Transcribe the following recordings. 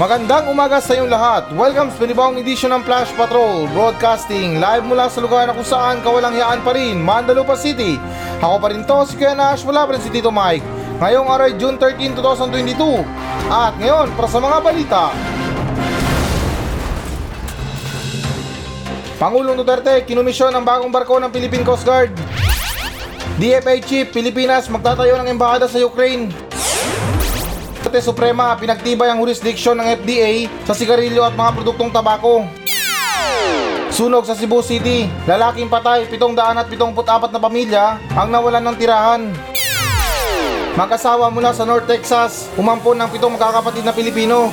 Magandang umaga sa inyong lahat. Welcome sa panibawang edisyon ng Flash Patrol Broadcasting live mula sa lugar na kung saan kawalang yaan pa rin, Mandalupa City. Ako pa rin to, si Kuya Nash, wala pa rin si Tito Mike. Ngayong araw ay June 13, 2022. At ngayon, para sa mga balita. Pangulong Duterte, kinumisyon ang bagong barko ng Philippine Coast Guard. DFA Chief, Pilipinas magtatayo ng embahada sa Ukraine. Korte Suprema, pinagtibay ang jurisdiction ng FDA sa sigarilyo at mga produktong tabako. Sunog sa Cebu City, lalaking patay, 774 na pamilya ang nawalan ng tirahan. Mag-asawa mula sa North Texas, umampon ng pitong magkakapatid na Pilipino.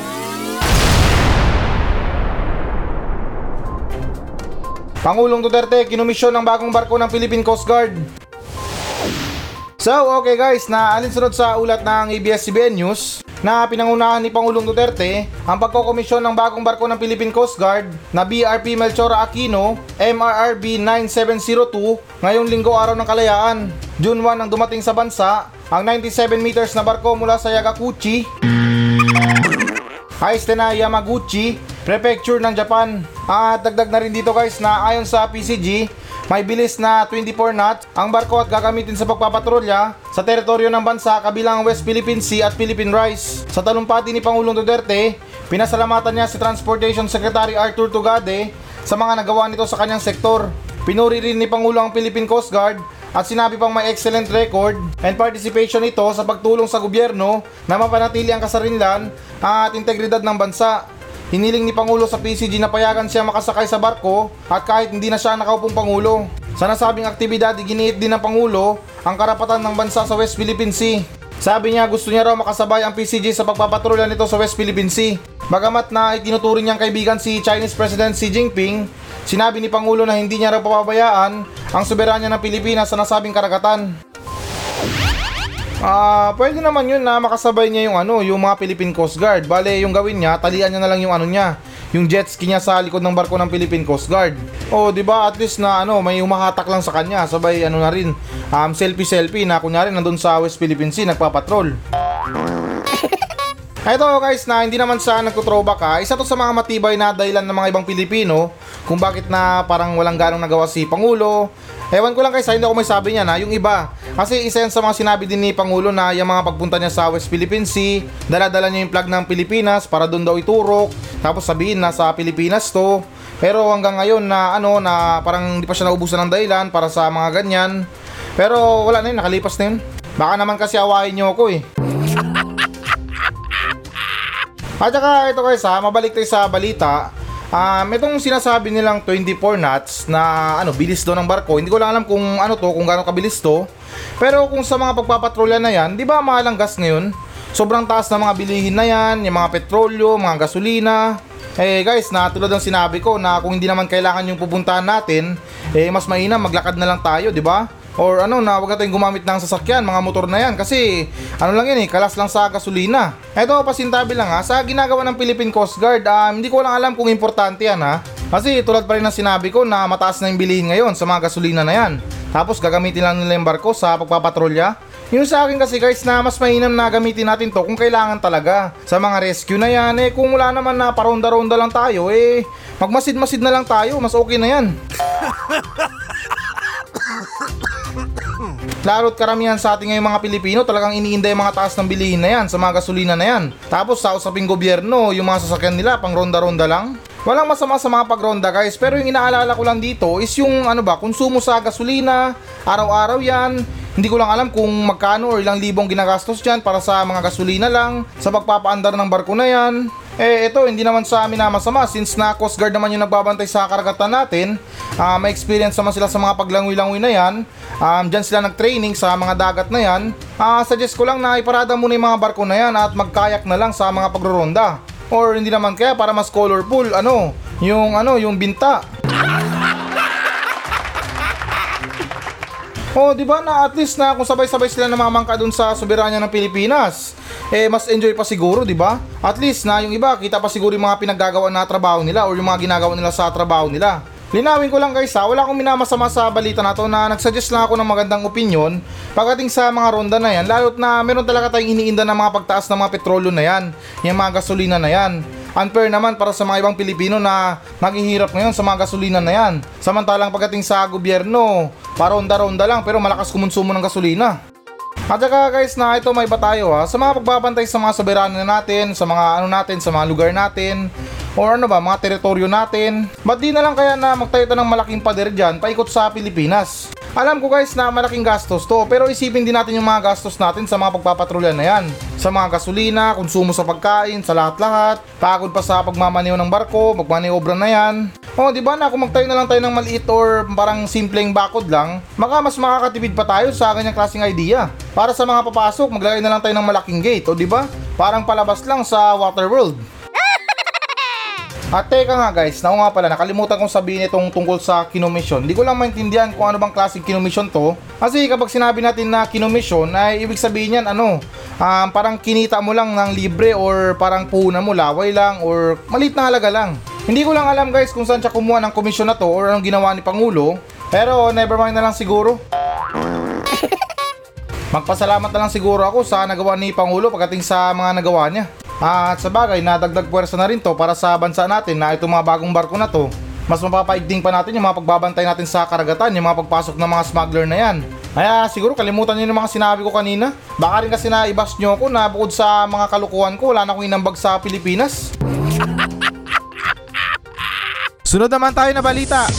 Pangulong Duterte, kinumisyon ng bagong barko ng Philippine Coast Guard. So, okay guys, na alinsunod sa ulat ng ABS-CBN News na pinangunahan ni Pangulong Duterte ang pagkokomisyon ng bagong barko ng Philippine Coast Guard na BRP Melchora Aquino MRRB 9702 ngayong linggo araw ng kalayaan. June 1 nang dumating sa bansa ang 97 meters na barko mula sa Yagakuchi Haiste na Yamaguchi, Prefecture ng Japan. At dagdag na rin dito guys na ayon sa PCG, may bilis na 24 knots ang barko at gagamitin sa pagpapatrolya sa teritoryo ng bansa kabilang ang West Philippine Sea at Philippine Rise. Sa talumpati ni Pangulong Duterte, pinasalamatan niya si Transportation Secretary Arthur Tugade sa mga nagawa nito sa kanyang sektor. Pinuri rin ni Pangulo ang Philippine Coast Guard at sinabi pang may excellent record and participation ito sa pagtulong sa gobyerno na mapanatili ang kasarinlan at integridad ng bansa. Hiniling ni Pangulo sa PCG na payagan siya makasakay sa barko at kahit hindi na siya nakaupong Pangulo. Sa nasabing aktibidad, iginiit din ng Pangulo ang karapatan ng bansa sa West Philippine Sea. Sabi niya gusto niya raw makasabay ang PCG sa pagpapatrolya nito sa West Philippine Sea. Bagamat na itinuturing niyang kaibigan si Chinese President Xi Jinping, sinabi ni Pangulo na hindi niya raw papabayaan ang soberanya ng Pilipinas sa nasabing karagatan. Ah, pwede naman yun na makasabay niya yung ano, yung mga Philippine Coast Guard. Bale, yung gawin niya, talian niya na lang yung ano niya, yung jet ski niya sa likod ng barko ng Philippine Coast Guard. Oh, 'di ba? At least na ano, may umahatak lang sa kanya, sabay ano na rin, um, selfie-selfie na kunyari nandun sa West Philippine Sea nagpapatrol. Ito guys na hindi naman sa nagtutrowback ha, isa to sa mga matibay na dahilan ng mga ibang Pilipino kung bakit na parang walang ganong nagawa si Pangulo. Ewan ko lang guys, hindi ako may sabi niya na yung iba. Kasi isa yan sa mga sinabi din ni Pangulo na yung mga pagpunta niya sa West Philippine Sea, dala-dala niya yung flag ng Pilipinas para doon daw iturok, tapos sabihin na sa Pilipinas to. Pero hanggang ngayon na ano na parang hindi pa siya naubusan ng dahilan para sa mga ganyan. Pero wala na yun, nakalipas na yun. Baka naman kasi awayin niyo ako eh. At saka ito guys ha, mabalik tayo sa balita. Um, itong sinasabi nilang 24 knots na ano, bilis do ng barko. Hindi ko lang alam kung ano to, kung gaano kabilis to. Pero kung sa mga pagpapatrolya na yan, di ba mahal ang gas ngayon? Sobrang taas na mga bilihin na yan, yung mga petrolyo, mga gasolina. Eh guys, na tulad ng sinabi ko na kung hindi naman kailangan yung pupuntahan natin, eh mas mainam maglakad na lang tayo, di ba? Or ano na wag na tayong gumamit ng sasakyan, mga motor na yan kasi ano lang yan eh, kalas lang sa gasolina. Eto pasintabi lang ha, sa ginagawa ng Philippine Coast Guard, um, hindi ko lang alam kung importante yan ha. Kasi tulad pa rin ng sinabi ko na mataas na yung bilihin ngayon sa mga gasolina na yan. Tapos gagamitin lang nila yung barko sa pagpapatrolya. Yung sa akin kasi guys na mas mainam na gamitin natin to kung kailangan talaga. Sa mga rescue na yan eh kung wala naman na paronda-ronda lang tayo eh magmasid-masid na lang tayo mas okay na yan. Lalo't karamihan sa ating ngayong mga Pilipino talagang iniinda yung mga taas ng bilihin na yan sa mga gasolina na yan. Tapos sa usaping gobyerno, yung mga sasakyan nila pang ronda-ronda lang. Walang masama sa mga pagronda guys, pero yung inaalala ko lang dito is yung ano ba, konsumo sa gasolina, araw-araw yan. Hindi ko lang alam kung magkano or ilang libong ginagastos dyan para sa mga gasolina lang, sa pagpapaandar ng barko na yan. Eh ito, hindi naman sa amin na masama since na Coast Guard naman yung nagbabantay sa karagatan natin. Uh, may experience naman sila sa mga paglangoy-langoy na yan. Um, dyan sila nag-training sa mga dagat na yan. Uh, suggest ko lang na iparada muna yung mga barko na yan at magkayak na lang sa mga pagroronda. Or hindi naman kaya para mas colorful, ano, yung ano, yung binta. Oh, di ba na at least na kung sabay-sabay sila namamangka dun sa soberanya ng Pilipinas, eh mas enjoy pa siguro, di ba? At least na yung iba kita pa siguro yung mga pinaggagawa na trabaho nila or yung mga ginagawa nila sa trabaho nila. Linawin ko lang guys ha, wala akong minamasama sa balita na to na nagsuggest lang ako ng magandang opinion pagdating sa mga ronda na yan lalo't na meron talaga tayong iniinda ng mga pagtaas ng mga petrolyo na yan, yung mga gasolina na yan. Unfair naman para sa mga ibang Pilipino na naghihirap ngayon sa mga gasolina na yan. Samantalang pagdating sa gobyerno, paronda-ronda lang pero malakas kumonsumo ng gasolina. At saka guys na ito may ba tayo ha, sa mga pagbabantay sa mga soberano natin, sa mga ano natin, sa mga lugar natin, or ano ba, mga teritoryo natin. Ba't di na lang kaya na magtayo tayo ng malaking pader dyan, paikot sa Pilipinas? Alam ko guys na malaking gastos to, pero isipin din natin yung mga gastos natin sa mga pagpapatrolya na yan. Sa mga gasolina, konsumo sa pagkain, sa lahat-lahat, pagod pa sa pagmamaneho ng barko, magmaneobra na yan. O, di ba na kung magtayo na lang tayo ng maliit or parang simpleng bakod lang, maka mas makakatipid pa tayo sa ganyang klaseng idea. Para sa mga papasok, maglagay na lang tayo ng malaking gate, o di ba? Parang palabas lang sa Waterworld. At teka nga guys, na nga pala, nakalimutan kong sabihin itong tungkol sa kinomisyon. Hindi ko lang maintindihan kung ano bang klaseng kinomisyon to. Kasi kapag sinabi natin na kinomisyon, ay ibig sabihin yan ano, um, parang kinita mo lang ng libre or parang puhunan mo, laway lang or malit na halaga lang. Hindi ko lang alam guys kung saan siya kumuha ng komisyon na to or anong ginawa ni Pangulo. Pero never mind na lang siguro. Magpasalamat na lang siguro ako sa nagawa ni Pangulo pagdating sa mga nagawa niya. At sa bagay, nadagdag puwersa na rin to para sa bansa natin na itong mga bagong barko na to. Mas mapapaigting pa natin yung mga pagbabantay natin sa karagatan, yung mga pagpasok ng mga smuggler na yan. Kaya siguro kalimutan nyo yung mga sinabi ko kanina. Baka rin kasi na ibas nyo ako na bukod sa mga kalukuhan ko, wala na akong inambag sa Pilipinas. Sunod naman tayo na balita.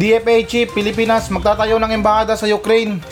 DFA Chief Pilipinas magtatayo ng embahada sa Ukraine.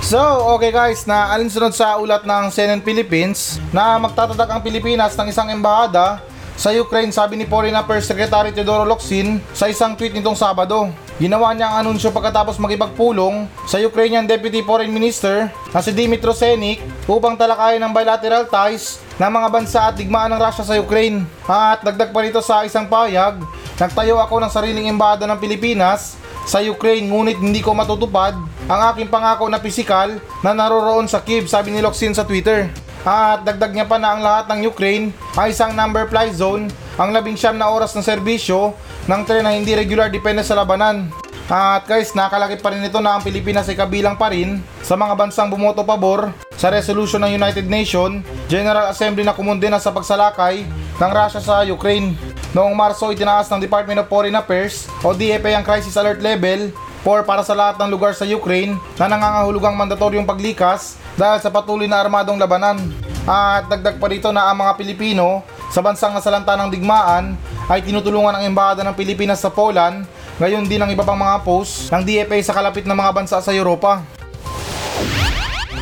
So, okay guys, na alinsunod sa ulat ng CNN Philippines na magtatadak ang Pilipinas ng isang embahada sa Ukraine, sabi ni Foreign Affairs Secretary Teodoro Locsin sa isang tweet nitong Sabado. Ginawa niya ang anunsyo pagkatapos magipagpulong sa Ukrainian Deputy Foreign Minister na si Dmytro Senik upang talakayin ang bilateral ties ng mga bansa at digmaan ng Russia sa Ukraine. At dagdag pa rito sa isang payag, nagtayo ako ng sariling embahada ng Pilipinas sa Ukraine ngunit hindi ko matutupad ang aking pangako na pisikal na naroroon sa Kiev sabi ni Locsin sa Twitter. At dagdag niya pa na ang lahat ng Ukraine ay isang number flight zone ang labing siyam na oras ng serbisyo ng tren na hindi regular depende sa labanan. At guys, nakalakip pa rin ito na ang Pilipinas ay kabilang pa rin sa mga bansang bumoto pabor sa resolution ng United Nations General Assembly na kumundina sa pagsalakay ng Russia sa Ukraine. Noong Marso, itinaas ng Department of Foreign Affairs o DFA ang crisis alert level 4 para sa lahat ng lugar sa Ukraine na nangangahulugang mandatoryong paglikas dahil sa patuloy na armadong labanan. At dagdag pa rito na ang mga Pilipino sa bansang nasalanta ng digmaan ay tinutulungan ang embahada ng Pilipinas sa Poland, gayon din ang iba pang mga posts ng DFA sa kalapit ng mga bansa sa Europa.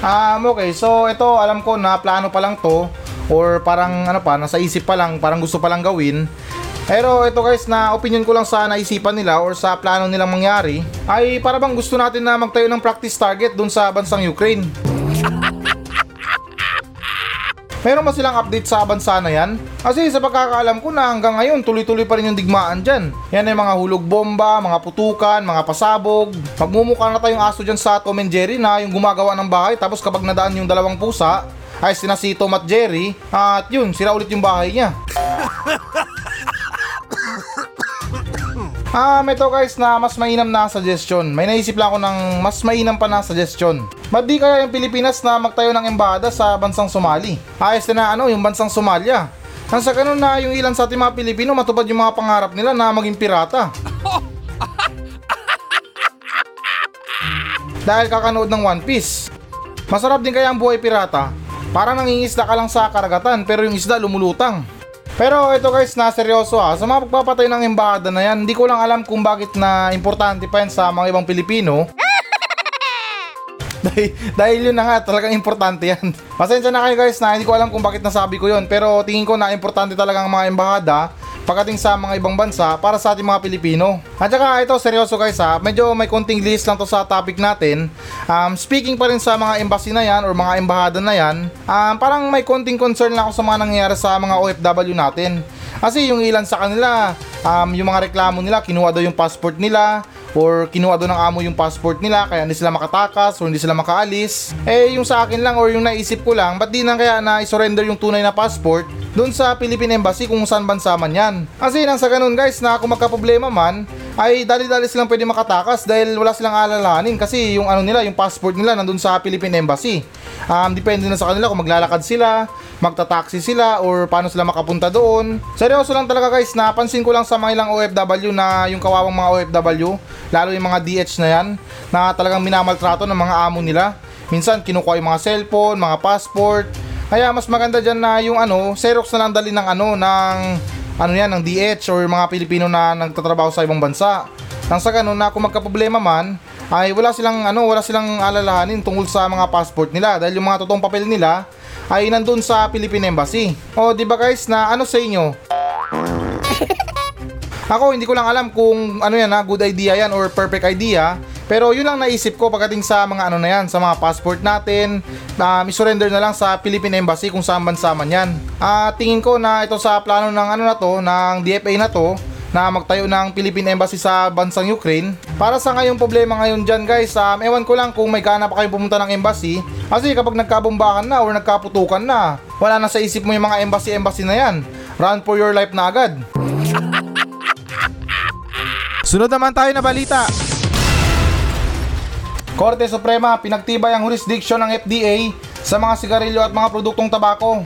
Um, okay, so ito alam ko na plano pa lang to or parang ano pa, nasa isip pa lang, parang gusto pa lang gawin. Pero ito guys na opinion ko lang sa naisipan nila or sa plano nilang mangyari ay para bang gusto natin na magtayo ng practice target dun sa bansang Ukraine. Meron ba silang update sa bansa na yan? Kasi sa pagkakaalam ko na hanggang ngayon tuloy-tuloy pa rin yung digmaan dyan. Yan ay mga hulog bomba, mga putukan, mga pasabog. Magmumukha na tayong aso dyan sa Tom and Jerry na yung gumagawa ng bahay tapos kapag nadaan yung dalawang pusa ay sina si Tom at Jerry at yun, sira ulit yung bahay niya. Ah, um, ito guys na mas mainam na suggestion. May naisip lang ako ng mas mainam pa na suggestion. Ba't di kaya yung Pilipinas na magtayo ng embahada sa bansang Somali? Ayos na ano, yung bansang Somalia. Nang sa ganun na yung ilan sa ating mga Pilipino matupad yung mga pangarap nila na maging pirata. Dahil kakanood ng One Piece. Masarap din kaya ang buhay pirata. Parang nangingisda ka lang sa karagatan pero yung isda lumulutang. Pero ito guys, na seryoso ha. Sa mga pagpapatay ng embahada na yan, hindi ko lang alam kung bakit na importante pa yan sa mga ibang Pilipino. dahil, dahil yun na nga, talagang importante yan. Pasensya na kayo guys na hindi ko alam kung bakit nasabi ko yun. Pero tingin ko na importante talaga ang mga embahada pagdating sa mga ibang bansa para sa ating mga Pilipino. At saka ito, seryoso guys ha, medyo may konting list lang to sa topic natin. Um, speaking pa rin sa mga embassy na yan or mga embahada na yan, um, parang may konting concern lang ako sa mga nangyayari sa mga OFW natin. Kasi yung ilan sa kanila, um, yung mga reklamo nila, kinuha daw yung passport nila, or kinuha doon ng amo yung passport nila kaya hindi sila makatakas or hindi sila makaalis. Eh yung sa akin lang or yung naisip ko lang, ba't di na kaya na i-surrender yung tunay na passport doon sa Philippine Embassy kung saan bansa man yan. Kasi nang sa ganun guys na kung magka-problema man, ay dali-dali silang pwede makatakas dahil wala silang alalahanin kasi yung ano nila, yung passport nila nandun sa Philippine Embassy. Um, depende na sa kanila kung maglalakad sila, magta-taxi sila, or paano sila makapunta doon. Seryoso lang talaga guys, napansin ko lang sa mga ilang OFW na yung kawawang mga OFW, lalo yung mga DH na yan, na talagang minamaltrato ng mga amo nila. Minsan kinukuha yung mga cellphone, mga passport, kaya mas maganda dyan na yung ano, Xerox na lang dali ng ano, ng ano yan, ng DH or mga Pilipino na nagtatrabaho sa ibang bansa. Nang sa ganun na kung magka-problema man, ay wala silang ano, wala silang alalahanin tungkol sa mga passport nila dahil yung mga totoong papel nila ay nandun sa Philippine Embassy. O di ba guys na ano sa inyo? Ako hindi ko lang alam kung ano yan ha, good idea yan or perfect idea. Pero yun lang naisip ko pagdating sa mga ano na yan, sa mga passport natin, na um, surrender na lang sa Philippine Embassy kung saan bansa man yan. Ah, tingin ko na ito sa plano ng ano na to, ng DFA na to, na magtayo ng Philippine Embassy sa bansang Ukraine. Para sa ngayong problema ngayon dyan guys, um, ewan ko lang kung may gana pa kayong pumunta ng embassy. Kasi kapag nagkabombakan na or nagkaputukan na, wala na sa isip mo yung mga embassy-embassy na yan. Run for your life na agad. Sunod naman tayo na balita. Korte Suprema pinagtibay ang jurisdiction ng FDA sa mga sigarilyo at mga produktong tabako.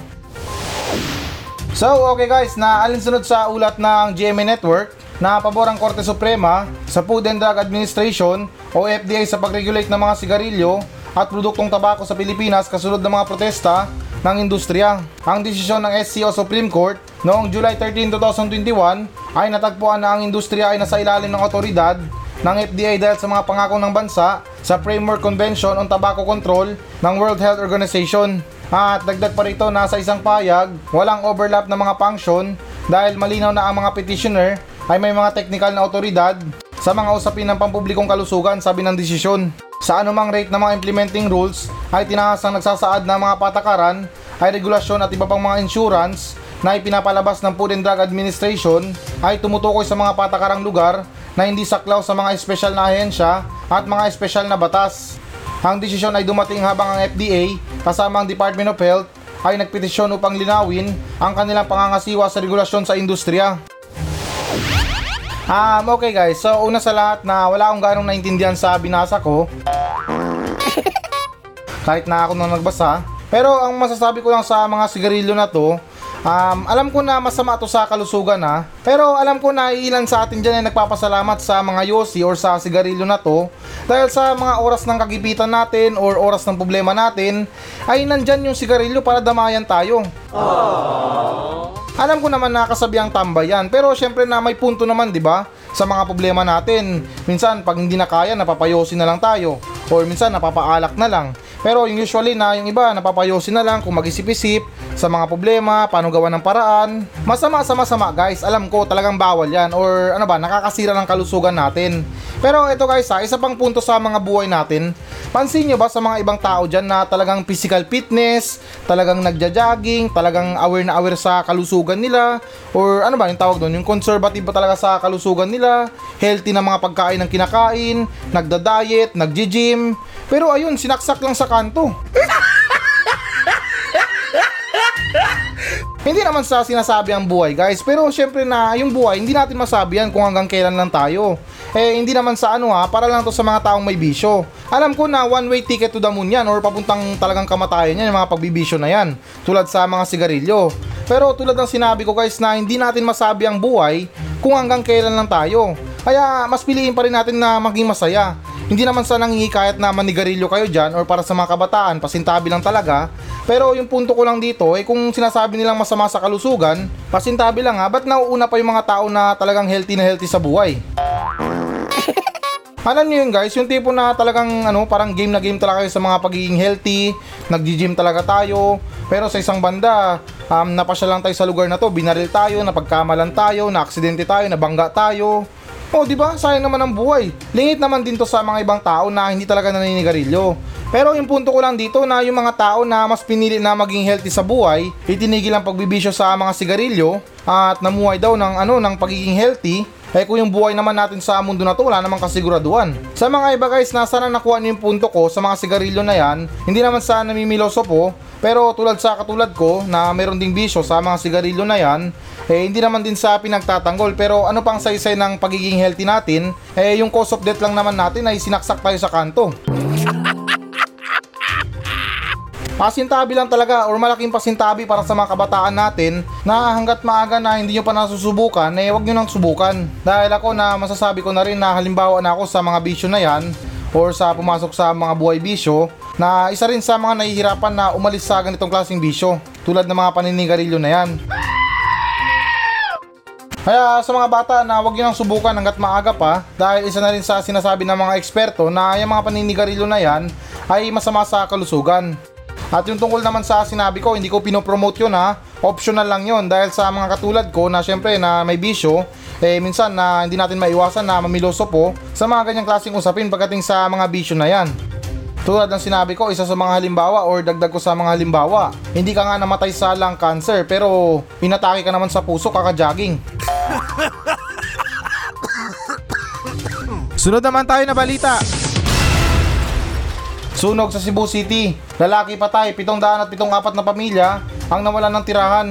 So, okay guys, na alinsunod sa ulat ng GMA Network na pabor ang Korte Suprema sa Food and Drug Administration o FDA sa pag-regulate ng mga sigarilyo at produktong tabako sa Pilipinas kasunod ng mga protesta ng industriya. Ang desisyon ng SCO Supreme Court noong July 13, 2021 ay natagpuan na ang industriya ay nasa ilalim ng otoridad ng FDA dahil sa mga pangako ng bansa sa Framework Convention on Tobacco Control ng World Health Organization. At dagdag pa rito na sa isang payag, walang overlap ng mga function dahil malinaw na ang mga petitioner ay may mga technical na otoridad sa mga usapin ng pampublikong kalusugan sabi ng desisyon. Sa anumang rate ng mga implementing rules ay tinahasang nagsasaad ng mga patakaran ay regulasyon at iba pang mga insurance na ipinapalabas ng Food and Drug Administration ay tumutukoy sa mga patakarang lugar na hindi saklaw sa mga espesyal na ahensya at mga espesyal na batas. Ang desisyon ay dumating habang ang FDA kasama ang Department of Health ay nagpetisyon upang linawin ang kanilang pangangasiwa sa regulasyon sa industriya. Um, okay guys, so una sa lahat na wala akong ganong naintindihan sa binasa ko. Kahit na ako nang nagbasa. Pero ang masasabi ko lang sa mga sigarilyo na to, um, alam ko na masama to sa kalusugan ha. Pero alam ko na ilan sa atin dyan ay nagpapasalamat sa mga yosi or sa sigarilyo na to. Dahil sa mga oras ng kagipitan natin or oras ng problema natin, ay nandyan yung sigarilyo para damayan tayo. Alam ko naman na kasabiang tambay yan, pero syempre na may punto naman, di ba? Sa mga problema natin. Minsan, pag hindi na kaya, napapayosin na lang tayo. Or minsan, napapaalak na lang. Pero yung usually na yung iba, napapayosin na lang kung mag-isip-isip sa mga problema, paano gawa ng paraan. Masama sa masama guys, alam ko talagang bawal yan or ano ba, nakakasira ng kalusugan natin. Pero ito guys ha, isa pang punto sa mga buhay natin. Pansin nyo ba sa mga ibang tao dyan na talagang physical fitness, talagang nagja-jogging, talagang aware na aware sa kalusugan nila, or ano ba yung tawag doon, yung conservative ba talaga sa kalusugan nila, healthy na mga pagkain ng kinakain, nagda-diet, nagji-gym, pero ayun, sinaksak lang sa kanto. Hindi naman sa sinasabi ang buhay guys, pero syempre na yung buhay, hindi natin masabi yan kung hanggang kailan lang tayo. Eh hindi naman sa ano ha, para lang to sa mga taong may bisyo. Alam ko na one way ticket to the moon yan or papuntang talagang kamatayan yan, yung mga pagbibisyo na yan. Tulad sa mga sigarilyo. Pero tulad ng sinabi ko guys na hindi natin masabi ang buhay kung hanggang kailan lang tayo. Kaya mas piliin pa rin natin na maging masaya. Hindi naman sa nangingikayat na manigarilyo kayo dyan or para sa mga kabataan, pasintabi lang talaga. Pero yung punto ko lang dito, eh kung sinasabi nilang masama sa kalusugan, pasintabi lang ha, ba't nauuna pa yung mga tao na talagang healthy na healthy sa buhay? Alam niyo yun guys, yung tipo na talagang ano, parang game na game talaga kayo sa mga pagiging healthy, nagji-gym talaga tayo, pero sa isang banda, um, napasya lang tayo sa lugar na to, binaril tayo, napagkamalan tayo, na-aksidente tayo, nabangga tayo. Oh, di ba? Sayang naman ang buhay. Lingit naman din to sa mga ibang tao na hindi talaga naninigarilyo. Pero yung punto ko lang dito na yung mga tao na mas pinili na maging healthy sa buhay, itinigil ang pagbibisyo sa mga sigarilyo at namuhay daw ng ano ng pagiging healthy, Eh kung yung buhay naman natin sa mundo na to wala namang kasiguraduhan. Sa mga iba guys na sana nakuha niyo yung punto ko sa mga sigarilyo na yan, hindi naman sa namimiloso po, pero tulad sa katulad ko na meron ding bisyo sa mga sigarilyo na yan, eh hindi naman din sa pinagtatanggol pero ano pang saysay ng pagiging healthy natin, eh yung cause of death lang naman natin ay sinaksak tayo sa kanto. Pasintabi lang talaga or malaking pasintabi para sa mga kabataan natin na hanggat maaga na hindi nyo pa nasusubukan, eh wag nyo nang subukan. Dahil ako na masasabi ko na rin na halimbawa na ako sa mga bisyo na yan or sa pumasok sa mga buhay bisyo na isa rin sa mga nahihirapan na umalis sa ganitong klaseng bisyo tulad ng mga paninigarilyo na yan. Kaya sa mga bata na wag nyo nang subukan hanggat maaga pa dahil isa na rin sa sinasabi ng mga eksperto na yung mga paninigarilyo na yan ay masama sa kalusugan. At yung tungkol naman sa sinabi ko, hindi ko pinopromote yun ha. Optional lang yun dahil sa mga katulad ko na syempre na may bisyo, eh minsan na hindi natin maiwasan na mamiloso po sa mga ganyang klaseng usapin pagdating sa mga bisyo na yan. Tulad ng sinabi ko, isa sa mga halimbawa or dagdag ko sa mga halimbawa, hindi ka nga namatay sa lung cancer pero pinatake ka naman sa puso kaka-jogging. Sunod naman tayo na balita. Sunog sa Cebu City. Lalaki patay, 774 na pamilya ang nawalan ng tirahan.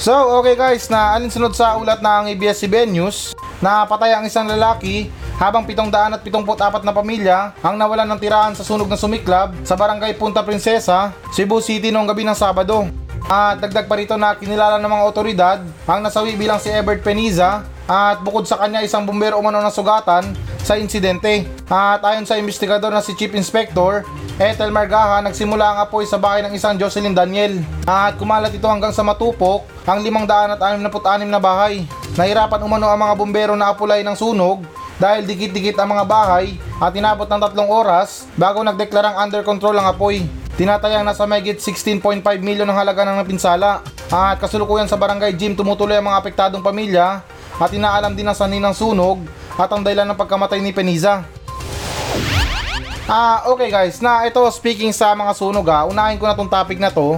So, okay guys, na alinsunod sa ulat ng ABS-CBN News na patay ang isang lalaki habang 774 na pamilya ang nawalan ng tirahan sa sunog na sumiklab sa barangay Punta Princesa, Cebu City noong gabi ng Sabado. At dagdag pa rito na kinilala ng mga otoridad ang nasawi bilang si Ebert Peniza at bukod sa kanya isang bumbero umano na sugatan sa insidente. At ayon sa investigador na si Chief Inspector Ethel Margaha, nagsimula ang apoy sa bahay ng isang Jocelyn Daniel. At kumalat ito hanggang sa matupok ang 566 na bahay. Nahirapan umano ang mga bumbero na apulay ng sunog dahil dikit-dikit ang mga bahay at inabot ng tatlong oras bago nagdeklarang under control ang apoy. Tinatayang nasa megit 16.5 milyon ang halaga ng napinsala. At kasulukuyan sa barangay gym tumutuloy ang mga apektadong pamilya at inaalam din ang sanhi ng sunog at ang dahilan ng pagkamatay ni Peniza. Ah, okay guys, na ito speaking sa mga sunog ah, unahin ko na tong topic na to.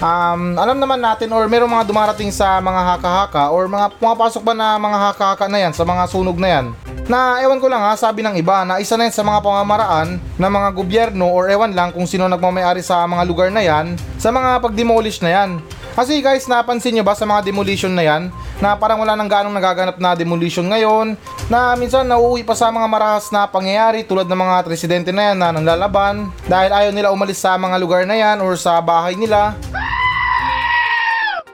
Um, alam naman natin or merong mga dumarating sa mga haka-haka or mga pumapasok ba na mga haka-haka na yan sa mga sunog na yan. Na ewan ko lang ha, sabi ng iba na isa na yan sa mga pamamaraan ng mga gobyerno or ewan lang kung sino nagmamayari sa mga lugar na yan sa mga pag-demolish na yan. Kasi guys, napansin nyo ba sa mga demolition na yan na parang wala nang ganong nagaganap na demolition ngayon na minsan nauuwi pa sa mga marahas na pangyayari tulad ng mga residente na yan na nanglalaban dahil ayaw nila umalis sa mga lugar na yan or sa bahay nila.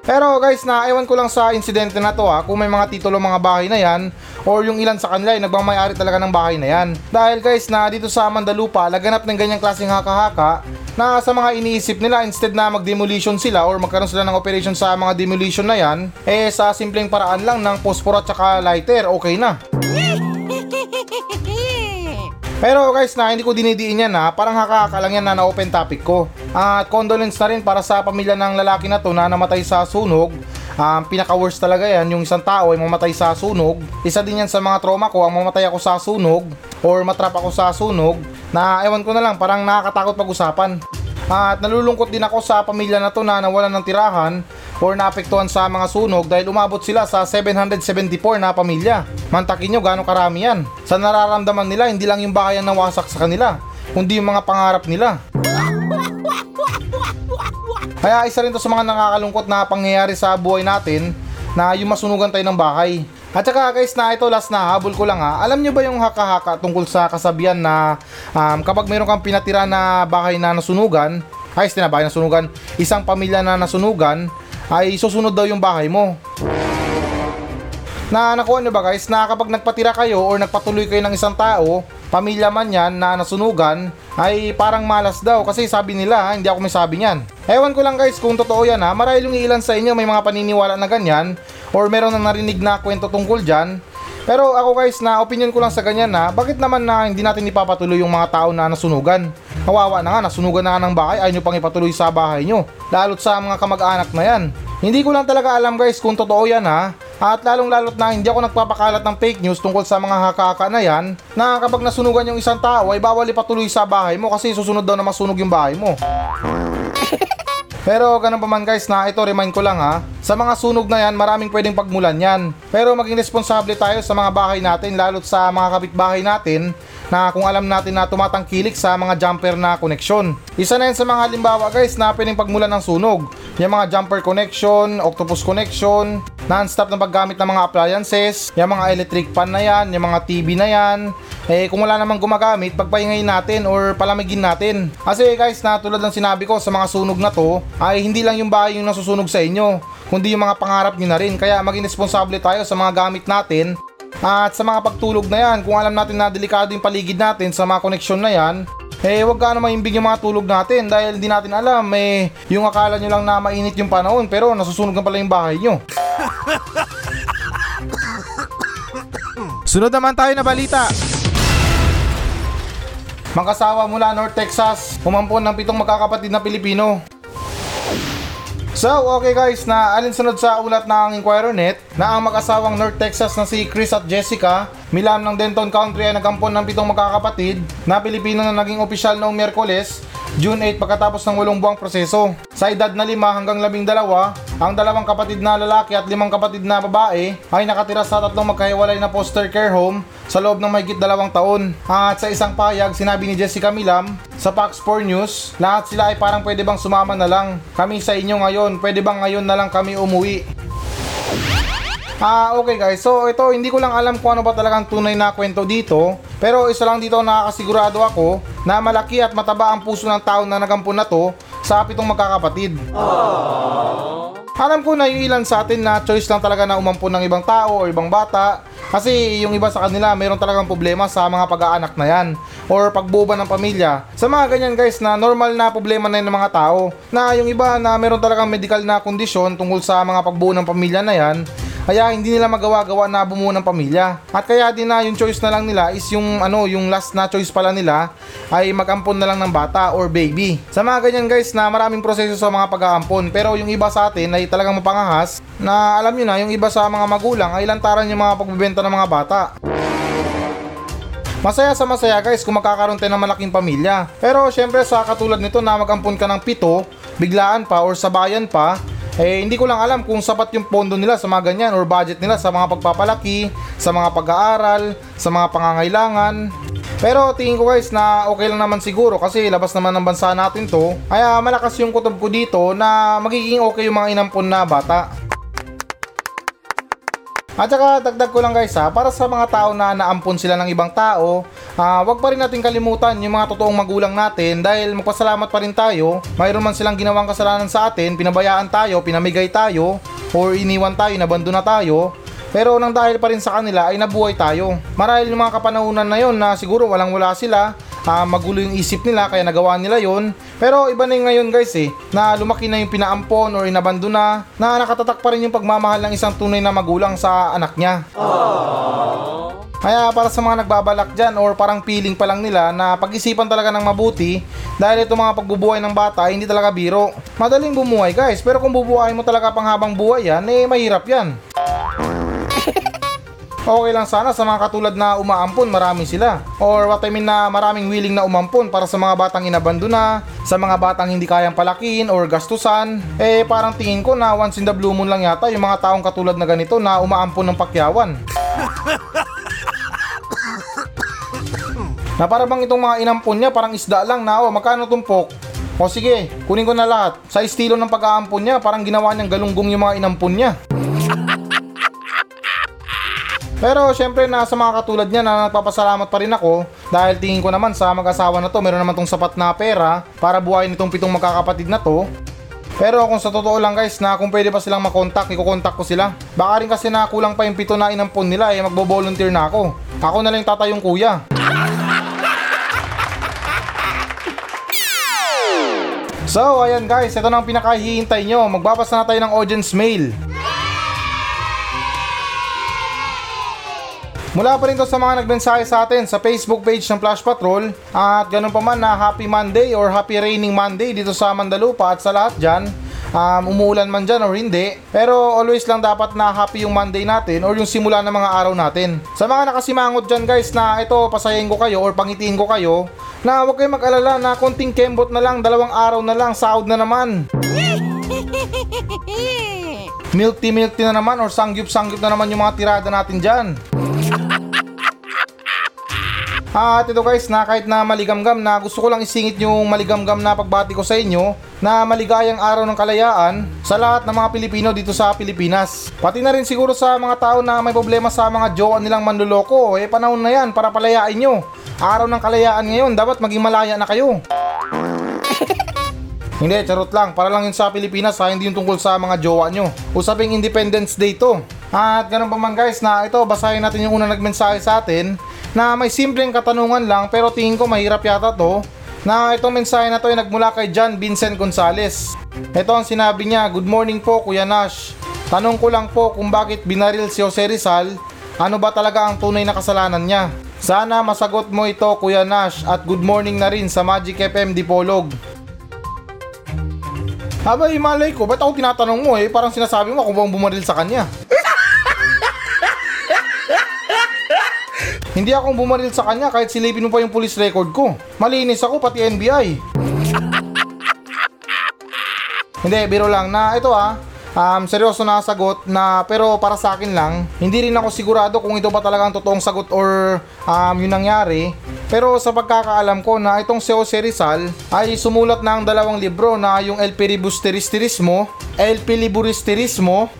Pero guys, na ewan ko lang sa insidente na to ha, kung may mga titulo mga bahay na yan or yung ilan sa kanila ay nagmamayari talaga ng bahay na yan. Dahil guys, na dito sa Mandalupa, laganap ng ganyang klaseng haka-haka na sa mga iniisip nila instead na mag-demolition sila or magkaroon sila ng operation sa mga demolition na yan, eh sa simpleng paraan lang ng posporo at saka lighter, okay na. Pero guys na hindi ko dinidiin yan ha, parang haka lang yan na na-open topic ko. At condolence na rin para sa pamilya ng lalaki na to na namatay sa sunog. Um, pinaka-worst talaga yan, yung isang tao ay mamatay sa sunog. Isa din yan sa mga trauma ko, ang mamatay ako sa sunog or matrap ako sa sunog na ewan ko na lang, parang nakakatakot pag-usapan. At nalulungkot din ako sa pamilya na to na nawalan ng tirahan or naapektuhan sa mga sunog dahil umabot sila sa 774 na pamilya. Mantakin nyo gano'ng karami yan. Sa nararamdaman nila, hindi lang yung bahay ang nawasak sa kanila, kundi yung mga pangarap nila. Kaya isa rin to sa mga nakakalungkot na pangyayari sa buhay natin na yung masunugan tayo ng bahay. At saka guys na ito last na habol ko lang ha. Alam nyo ba yung haka-haka tungkol sa kasabihan na um, kapag mayroon kang pinatira na bahay na nasunugan, ay na bahay na nasunugan, isang pamilya na nasunugan, ay susunod daw yung bahay mo. Na nakuha nyo ba guys na kapag nagpatira kayo or nagpatuloy kayo ng isang tao, pamilya man yan na nasunugan, ay parang malas daw kasi sabi nila ha, hindi ako may sabi niyan. Ewan ko lang guys kung totoo yan ha, marahil yung ilan sa inyo may mga paniniwala na ganyan or meron na narinig na kwento tungkol dyan. Pero ako guys na opinion ko lang sa ganyan na bakit naman na hindi natin ipapatuloy yung mga tao na nasunugan? Kawawa na nga, nasunugan na nga ng bahay, ayaw nyo pang ipatuloy sa bahay nyo. Lalo't sa mga kamag-anak na yan. Hindi ko lang talaga alam guys kung totoo yan ha. At lalong lalot na hindi ako nagpapakalat ng fake news tungkol sa mga haka-haka na yan na kapag nasunugan yung isang tao ay bawal ipatuloy sa bahay mo kasi susunod daw na masunog yung bahay mo. Pero ganun pa man guys na ito remind ko lang ha. Sa mga sunog na yan, maraming pwedeng pagmulan yan. Pero maging responsable tayo sa mga bahay natin, lalo't sa mga kapitbahay natin na kung alam natin na tumatangkilik sa mga jumper na koneksyon. Isa na yan sa mga halimbawa guys na pwedeng pagmulan ng sunog. Yung mga jumper connection, octopus connection, non-stop na paggamit ng mga appliances, yung mga electric fan na yan, yung mga TV na yan. Eh kung wala namang gumagamit, pagpahingayin natin or palamigin natin. Kasi guys na tulad ng sinabi ko sa mga sunog na to, ay hindi lang yung bahay yung nasusunog sa inyo, kundi yung mga pangarap nyo na rin. Kaya maging responsable tayo sa mga gamit natin at sa mga pagtulog na yan, kung alam natin na delikado yung paligid natin sa mga koneksyon na yan, eh wag ka na maimbing yung mga tulog natin dahil di natin alam eh yung akala nyo lang na mainit yung panahon pero nasusunog na pala yung bahay nyo. Sunod naman tayo na balita. Mag-asawa mula North Texas, umampon ng pitong magkakapatid na Pilipino. So, okay guys, na alinsunod sa ulat ng Inquirer.net na ang mag-asawang North Texas na si Chris at Jessica, milam ng Denton Country ay nagampon ng pitong magkakapatid na Pilipino na naging opisyal noong Miyerkules, June 8 pagkatapos ng walong buwang proseso. Sa edad na 5 hanggang 12, ang dalawang kapatid na lalaki at limang kapatid na babae ay nakatira sa tatlong magkahiwalay na foster care home sa loob ng mahigit dalawang taon. At sa isang payag, sinabi ni Jessica Milam sa Fox 4 News, lahat sila ay parang pwede bang sumama na lang. Kami sa inyo ngayon, pwede bang ngayon na lang kami umuwi? Ah, okay guys. So, ito, hindi ko lang alam kung ano ba talagang tunay na kwento dito. Pero isa lang dito nakakasigurado ako na malaki at mataba ang puso ng tao na nagampun na to sa pitong magkakapatid. Alam ko na yung ilan sa atin na choice lang talaga na umampun ng ibang tao o ibang bata. Kasi yung iba sa kanila, mayroon talagang problema sa mga pag-aanak na yan. Or pagbuo ba ng pamilya. Sa mga ganyan guys na normal na problema na yun ng mga tao. Na yung iba na mayroon talagang medical na kondisyon tungkol sa mga pagbuo ng pamilya na yan. Kaya hindi nila magawa-gawa na bumuo ng pamilya. At kaya din na yung choice na lang nila is yung ano, yung last na choice pala nila ay mag-ampon na lang ng bata or baby. Sa mga ganyan guys na maraming proseso sa mga pag-aampon pero yung iba sa atin ay talagang mapangahas na alam nyo na yung iba sa mga magulang ay lantaran yung mga pagbebenta ng mga bata. Masaya sa masaya guys kung magkakaroon tayo ng malaking pamilya. Pero syempre sa katulad nito na mag-ampon ka ng pito, biglaan pa or sa bayan pa, eh hindi ko lang alam kung sapat yung pondo nila sa mga ganyan or budget nila sa mga pagpapalaki, sa mga pag-aaral, sa mga pangangailangan. Pero tingin ko guys na okay lang naman siguro kasi labas naman ng bansa natin to. Kaya malakas yung kutob ko dito na magiging okay yung mga inampon na bata. At saka dagdag ko lang guys ha, para sa mga tao na naampon sila ng ibang tao, ah wag pa rin natin kalimutan yung mga totoong magulang natin dahil magpasalamat pa rin tayo. Mayroon man silang ginawang kasalanan sa atin, pinabayaan tayo, pinamigay tayo, or iniwan tayo, nabando na tayo. Pero nang dahil pa rin sa kanila ay nabuhay tayo. Marahil yung mga kapanahunan na yon na siguro walang wala sila, ah, magulo yung isip nila kaya nagawa nila yon. Pero iba na yung ngayon guys eh, na lumaki na yung pinaampon or inabando na, na nakatatak pa rin yung pagmamahal ng isang tunay na magulang sa anak niya. Kaya para sa mga nagbabalak dyan or parang feeling pa lang nila na pag-isipan talaga ng mabuti dahil itong mga pagbubuhay ng bata hindi talaga biro. Madaling bumuhay guys pero kung bubuhay mo talaga pang habang buhay yan eh mahirap yan. Okay lang sana sa mga katulad na umaampon, marami sila. Or what I mean na maraming willing na umampon para sa mga batang inabandona, sa mga batang hindi kayang palakihin or gastusan. Eh parang tingin ko na once in the blue moon lang yata yung mga taong katulad na ganito na umaampon ng pakyawan. na para bang itong mga inampon niya parang isda lang na oh magkano tumpok? O sige, kunin ko na lahat. Sa estilo ng pag-aampon niya, parang ginawa niyang galunggong yung mga inampon niya. Pero syempre nasa mga katulad niya na nagpapasalamat pa rin ako dahil tingin ko naman sa mag-asawa na to meron naman tong sapat na pera para buhayin itong pitong magkakapatid na to. Pero kung sa totoo lang guys na kung pwede pa silang makontak, iko-contact ko sila. Baka rin kasi na kulang pa yung pito na inampon nila eh magbo-volunteer na ako. Ako na lang tatayong kuya. So ayan guys, ito na ang pinakahihintay nyo. Magbabasa na tayo ng audience mail. Mula pa rin to sa mga nagmensahe sa atin sa Facebook page ng Flash Patrol at ganun pa man na Happy Monday or Happy Raining Monday dito sa Mandalupa at sa lahat dyan. Um, umuulan man dyan or hindi. Pero always lang dapat na happy yung Monday natin or yung simula ng mga araw natin. Sa mga nakasimangot dyan guys na ito pasayin ko kayo or pangitiin ko kayo na huwag kayong mag-alala na konting kembot na lang, dalawang araw na lang, sahod na naman. milk tea milk tea na naman or sangyup sangyup na naman yung mga tirada natin dyan. At ito guys na kahit na maligamgam na gusto ko lang isingit yung maligamgam na pagbati ko sa inyo na maligayang araw ng kalayaan sa lahat ng mga Pilipino dito sa Pilipinas. Pati na rin siguro sa mga tao na may problema sa mga jowa nilang manluloko. Eh panahon na yan para palayain nyo. Araw ng kalayaan ngayon, dapat maging malaya na kayo. Hindi, charot lang. Para lang yun sa Pilipinas ha, hindi yung tungkol sa mga jowa nyo. Usaping Independence Day to. At ganun pa man guys na ito, basahin natin yung unang nagmensahe sa atin na may simpleng katanungan lang pero tingin ko mahirap yata to na itong mensahe na to ay nagmula kay John Vincent Gonzales. Ito ang sinabi niya, Good morning po Kuya Nash. Tanong ko lang po kung bakit binaril si Jose Rizal, ano ba talaga ang tunay na kasalanan niya? Sana masagot mo ito Kuya Nash at good morning na rin sa Magic FM Dipolog. Abay, malay ko, ba't ako tinatanong mo eh? Parang sinasabi mo kung bang bumaril sa kanya. Hindi akong bumaril sa kanya kahit silipin mo pa yung police record ko. Malinis ako pati NBI. Hindi, biro lang na ito ah. Um, seryoso na sagot na pero para sa akin lang, hindi rin ako sigurado kung ito ba talaga ang totoong sagot or um, yung nangyari. Pero sa pagkakaalam ko na itong si Jose Rizal ay sumulat na ang dalawang libro na yung El Pilibusterismo, El Pilibusterismo,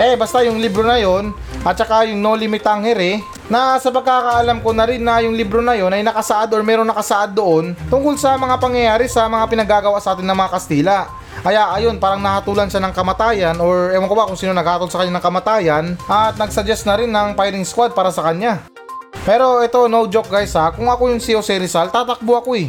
Eh, basta yung libro na yon at saka yung No Limit Tangere na sa pagkakaalam ko na rin na yung libro na yon ay nakasaad or meron nakasaad doon tungkol sa mga pangyayari sa mga pinagagawa sa atin ng mga Kastila. Kaya ayun, parang nahatulan siya ng kamatayan or ewan ko ba kung sino naghatol sa kanya ng kamatayan at nagsuggest na rin ng firing squad para sa kanya. Pero ito, no joke guys ha, kung ako yung si Jose Rizal, tatakbo ako eh.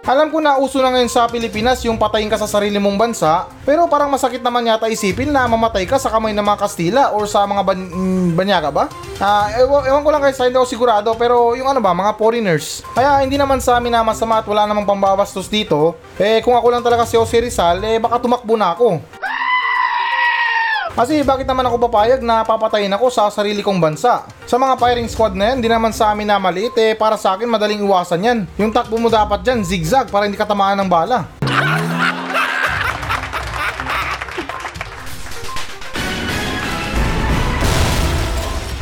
Alam ko na uso na ngayon sa Pilipinas yung patayin ka sa sarili mong bansa, pero parang masakit naman yata isipin na mamatay ka sa kamay ng mga Kastila or sa mga ban- mm, banyaga ba? Ah, ewan, ewan ko lang guys, hindi ako sigurado, pero yung ano ba, mga foreigners. Kaya hindi naman sa amin na masama at wala namang pambabastos dito. Eh kung ako lang talaga si Jose Rizal, eh baka tumakbo na ako. Kasi bakit naman ako papayag na papatayin ako sa sarili kong bansa? Sa mga firing squad na yan, di naman sa amin na maliit eh para sa akin madaling iwasan yan. Yung takbo mo dapat dyan, zigzag para hindi ka tamaan ng bala.